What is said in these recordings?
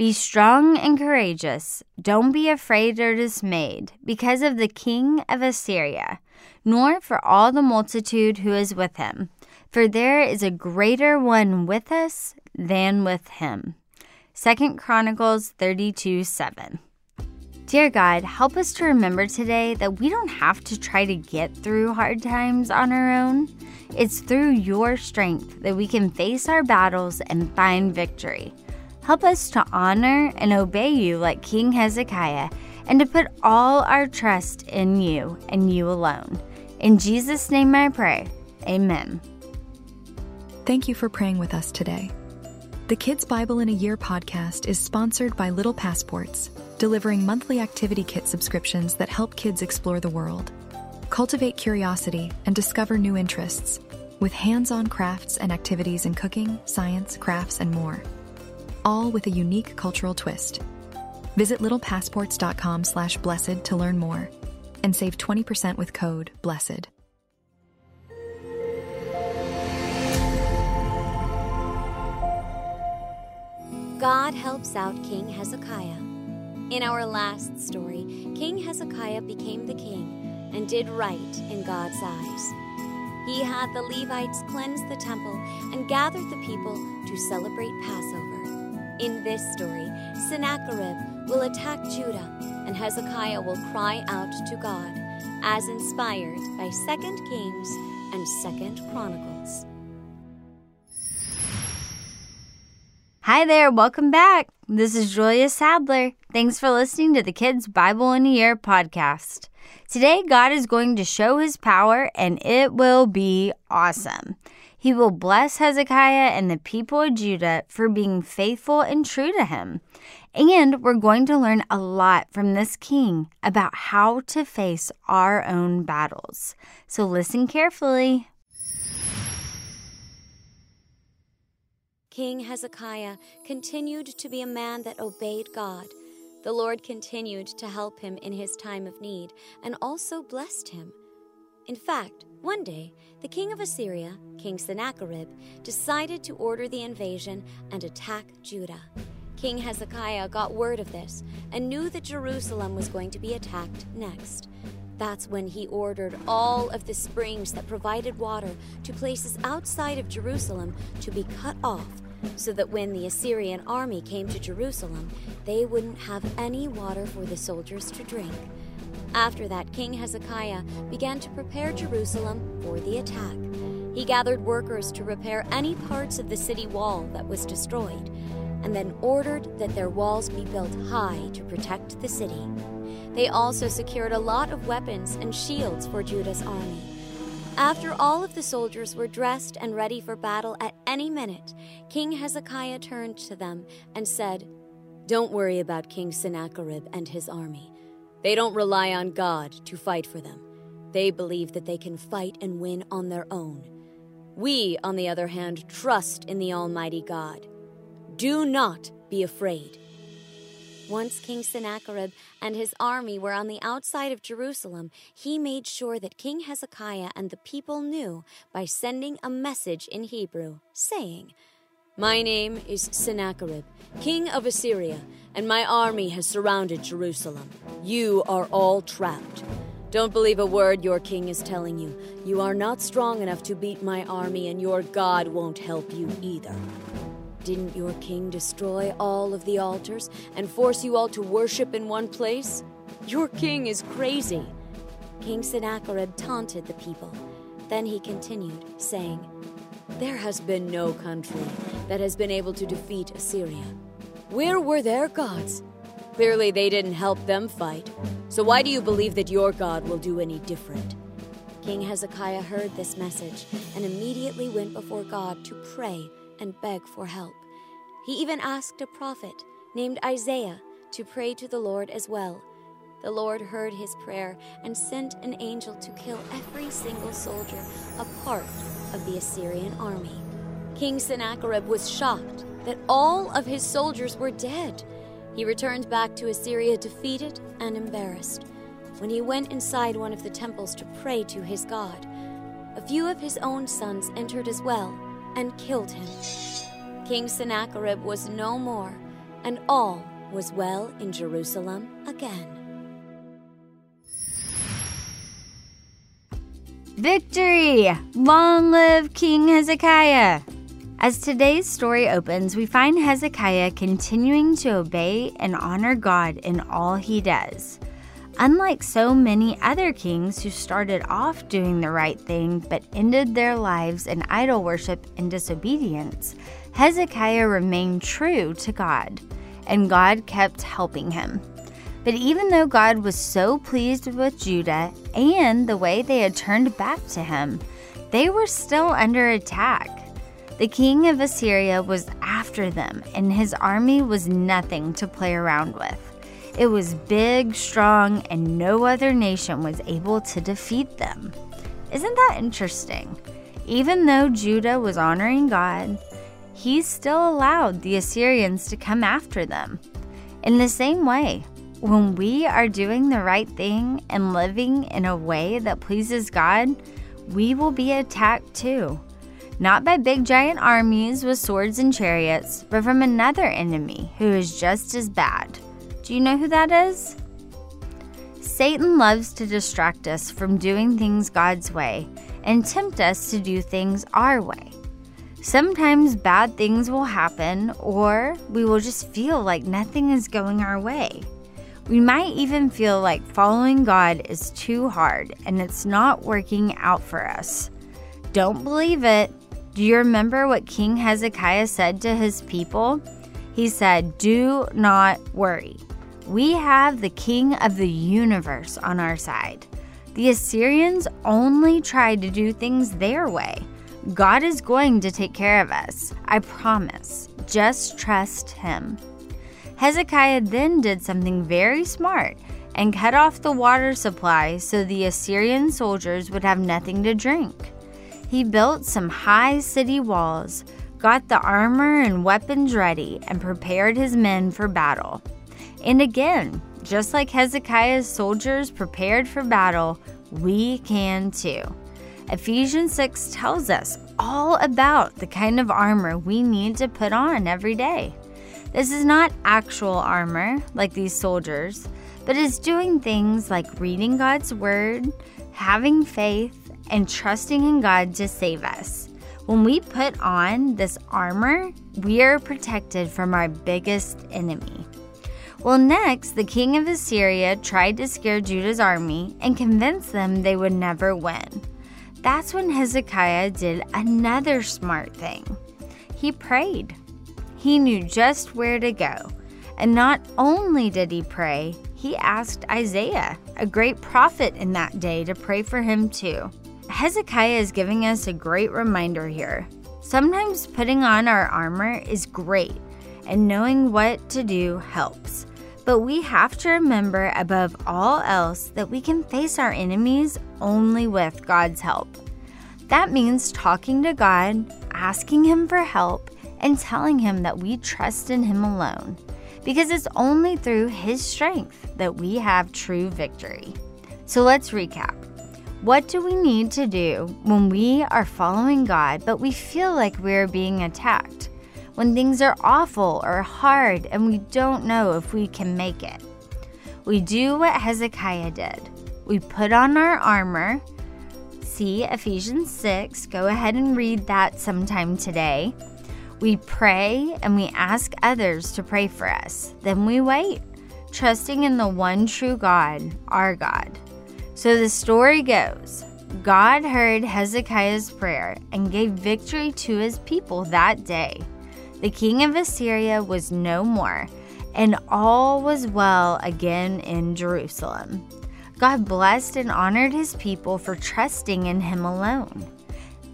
Be strong and courageous. Don't be afraid or dismayed because of the king of Assyria, nor for all the multitude who is with him. For there is a greater one with us than with him. 2 Chronicles 32 7. Dear God, help us to remember today that we don't have to try to get through hard times on our own. It's through your strength that we can face our battles and find victory. Help us to honor and obey you like King Hezekiah and to put all our trust in you and you alone. In Jesus' name I pray. Amen. Thank you for praying with us today. The Kids Bible in a Year podcast is sponsored by Little Passports, delivering monthly activity kit subscriptions that help kids explore the world, cultivate curiosity, and discover new interests, with hands on crafts and activities in cooking, science, crafts, and more all with a unique cultural twist. Visit littlepassports.com slash blessed to learn more and save 20% with code BLESSED. God helps out King Hezekiah. In our last story, King Hezekiah became the king and did right in God's eyes. He had the Levites cleanse the temple and gathered the people to celebrate Passover. In this story, Sennacherib will attack Judah, and Hezekiah will cry out to God, as inspired by 2 Kings and 2 Chronicles. Hi there, welcome back. This is Julia Sadler. Thanks for listening to the Kids Bible in a Year podcast. Today, God is going to show his power, and it will be awesome. He will bless Hezekiah and the people of Judah for being faithful and true to him. And we're going to learn a lot from this king about how to face our own battles. So listen carefully. King Hezekiah continued to be a man that obeyed God. The Lord continued to help him in his time of need and also blessed him. In fact, one day, the king of Assyria, King Sennacherib, decided to order the invasion and attack Judah. King Hezekiah got word of this and knew that Jerusalem was going to be attacked next. That's when he ordered all of the springs that provided water to places outside of Jerusalem to be cut off so that when the Assyrian army came to Jerusalem, they wouldn't have any water for the soldiers to drink. After that, King Hezekiah began to prepare Jerusalem for the attack. He gathered workers to repair any parts of the city wall that was destroyed, and then ordered that their walls be built high to protect the city. They also secured a lot of weapons and shields for Judah's army. After all of the soldiers were dressed and ready for battle at any minute, King Hezekiah turned to them and said, Don't worry about King Sennacherib and his army. They don't rely on God to fight for them. They believe that they can fight and win on their own. We, on the other hand, trust in the Almighty God. Do not be afraid. Once King Sennacherib and his army were on the outside of Jerusalem, he made sure that King Hezekiah and the people knew by sending a message in Hebrew, saying, My name is Sennacherib, king of Assyria and my army has surrounded Jerusalem. You are all trapped. Don't believe a word your king is telling you. You are not strong enough to beat my army, and your God won't help you either. Didn't your king destroy all of the altars and force you all to worship in one place? Your king is crazy. King Sennacherib taunted the people. Then he continued, saying, There has been no country that has been able to defeat Assyria. Where were their gods? Clearly, they didn't help them fight. So, why do you believe that your God will do any different? King Hezekiah heard this message and immediately went before God to pray and beg for help. He even asked a prophet named Isaiah to pray to the Lord as well. The Lord heard his prayer and sent an angel to kill every single soldier, a part of the Assyrian army. King Sennacherib was shocked that all of his soldiers were dead. He returned back to Assyria defeated and embarrassed. When he went inside one of the temples to pray to his God, a few of his own sons entered as well and killed him. King Sennacherib was no more, and all was well in Jerusalem again. Victory! Long live King Hezekiah! As today's story opens, we find Hezekiah continuing to obey and honor God in all he does. Unlike so many other kings who started off doing the right thing but ended their lives in idol worship and disobedience, Hezekiah remained true to God, and God kept helping him. But even though God was so pleased with Judah and the way they had turned back to him, they were still under attack. The king of Assyria was after them, and his army was nothing to play around with. It was big, strong, and no other nation was able to defeat them. Isn't that interesting? Even though Judah was honoring God, he still allowed the Assyrians to come after them. In the same way, when we are doing the right thing and living in a way that pleases God, we will be attacked too not by big giant armies with swords and chariots, but from another enemy who is just as bad. Do you know who that is? Satan loves to distract us from doing things God's way and tempt us to do things our way. Sometimes bad things will happen, or we will just feel like nothing is going our way. We might even feel like following God is too hard and it's not working out for us. Don't believe it. Do you remember what King Hezekiah said to his people? He said, Do not worry. We have the king of the universe on our side. The Assyrians only tried to do things their way. God is going to take care of us. I promise. Just trust him. Hezekiah then did something very smart and cut off the water supply so the Assyrian soldiers would have nothing to drink. He built some high city walls, got the armor and weapons ready, and prepared his men for battle. And again, just like Hezekiah's soldiers prepared for battle, we can too. Ephesians 6 tells us all about the kind of armor we need to put on every day. This is not actual armor like these soldiers, but is doing things like reading God's word, having faith, and trusting in God to save us. When we put on this armor, we are protected from our biggest enemy. Well, next, the king of Assyria tried to scare Judah's army and convince them they would never win. That's when Hezekiah did another smart thing. He prayed. He knew just where to go. And not only did he pray, he asked Isaiah, a great prophet in that day, to pray for him too. Hezekiah is giving us a great reminder here. Sometimes putting on our armor is great, and knowing what to do helps. But we have to remember above all else that we can face our enemies only with God's help. That means talking to God, asking Him for help, and telling Him that we trust in Him alone. Because it's only through His strength that we have true victory. So let's recap. What do we need to do when we are following God but we feel like we're being attacked? When things are awful or hard and we don't know if we can make it? We do what Hezekiah did. We put on our armor. See Ephesians 6. Go ahead and read that sometime today. We pray and we ask others to pray for us. Then we wait, trusting in the one true God, our God. So the story goes God heard Hezekiah's prayer and gave victory to his people that day. The king of Assyria was no more, and all was well again in Jerusalem. God blessed and honored his people for trusting in him alone.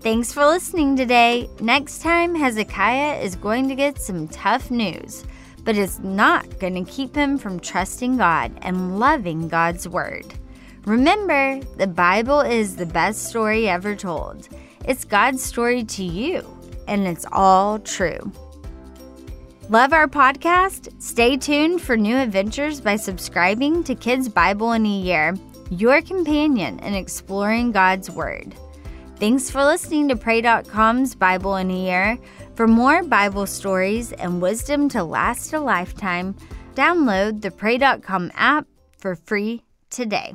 Thanks for listening today. Next time, Hezekiah is going to get some tough news, but it's not going to keep him from trusting God and loving God's word. Remember, the Bible is the best story ever told. It's God's story to you, and it's all true. Love our podcast? Stay tuned for new adventures by subscribing to Kids Bible in a Year, your companion in exploring God's Word. Thanks for listening to Pray.com's Bible in a Year. For more Bible stories and wisdom to last a lifetime, download the Pray.com app for free today.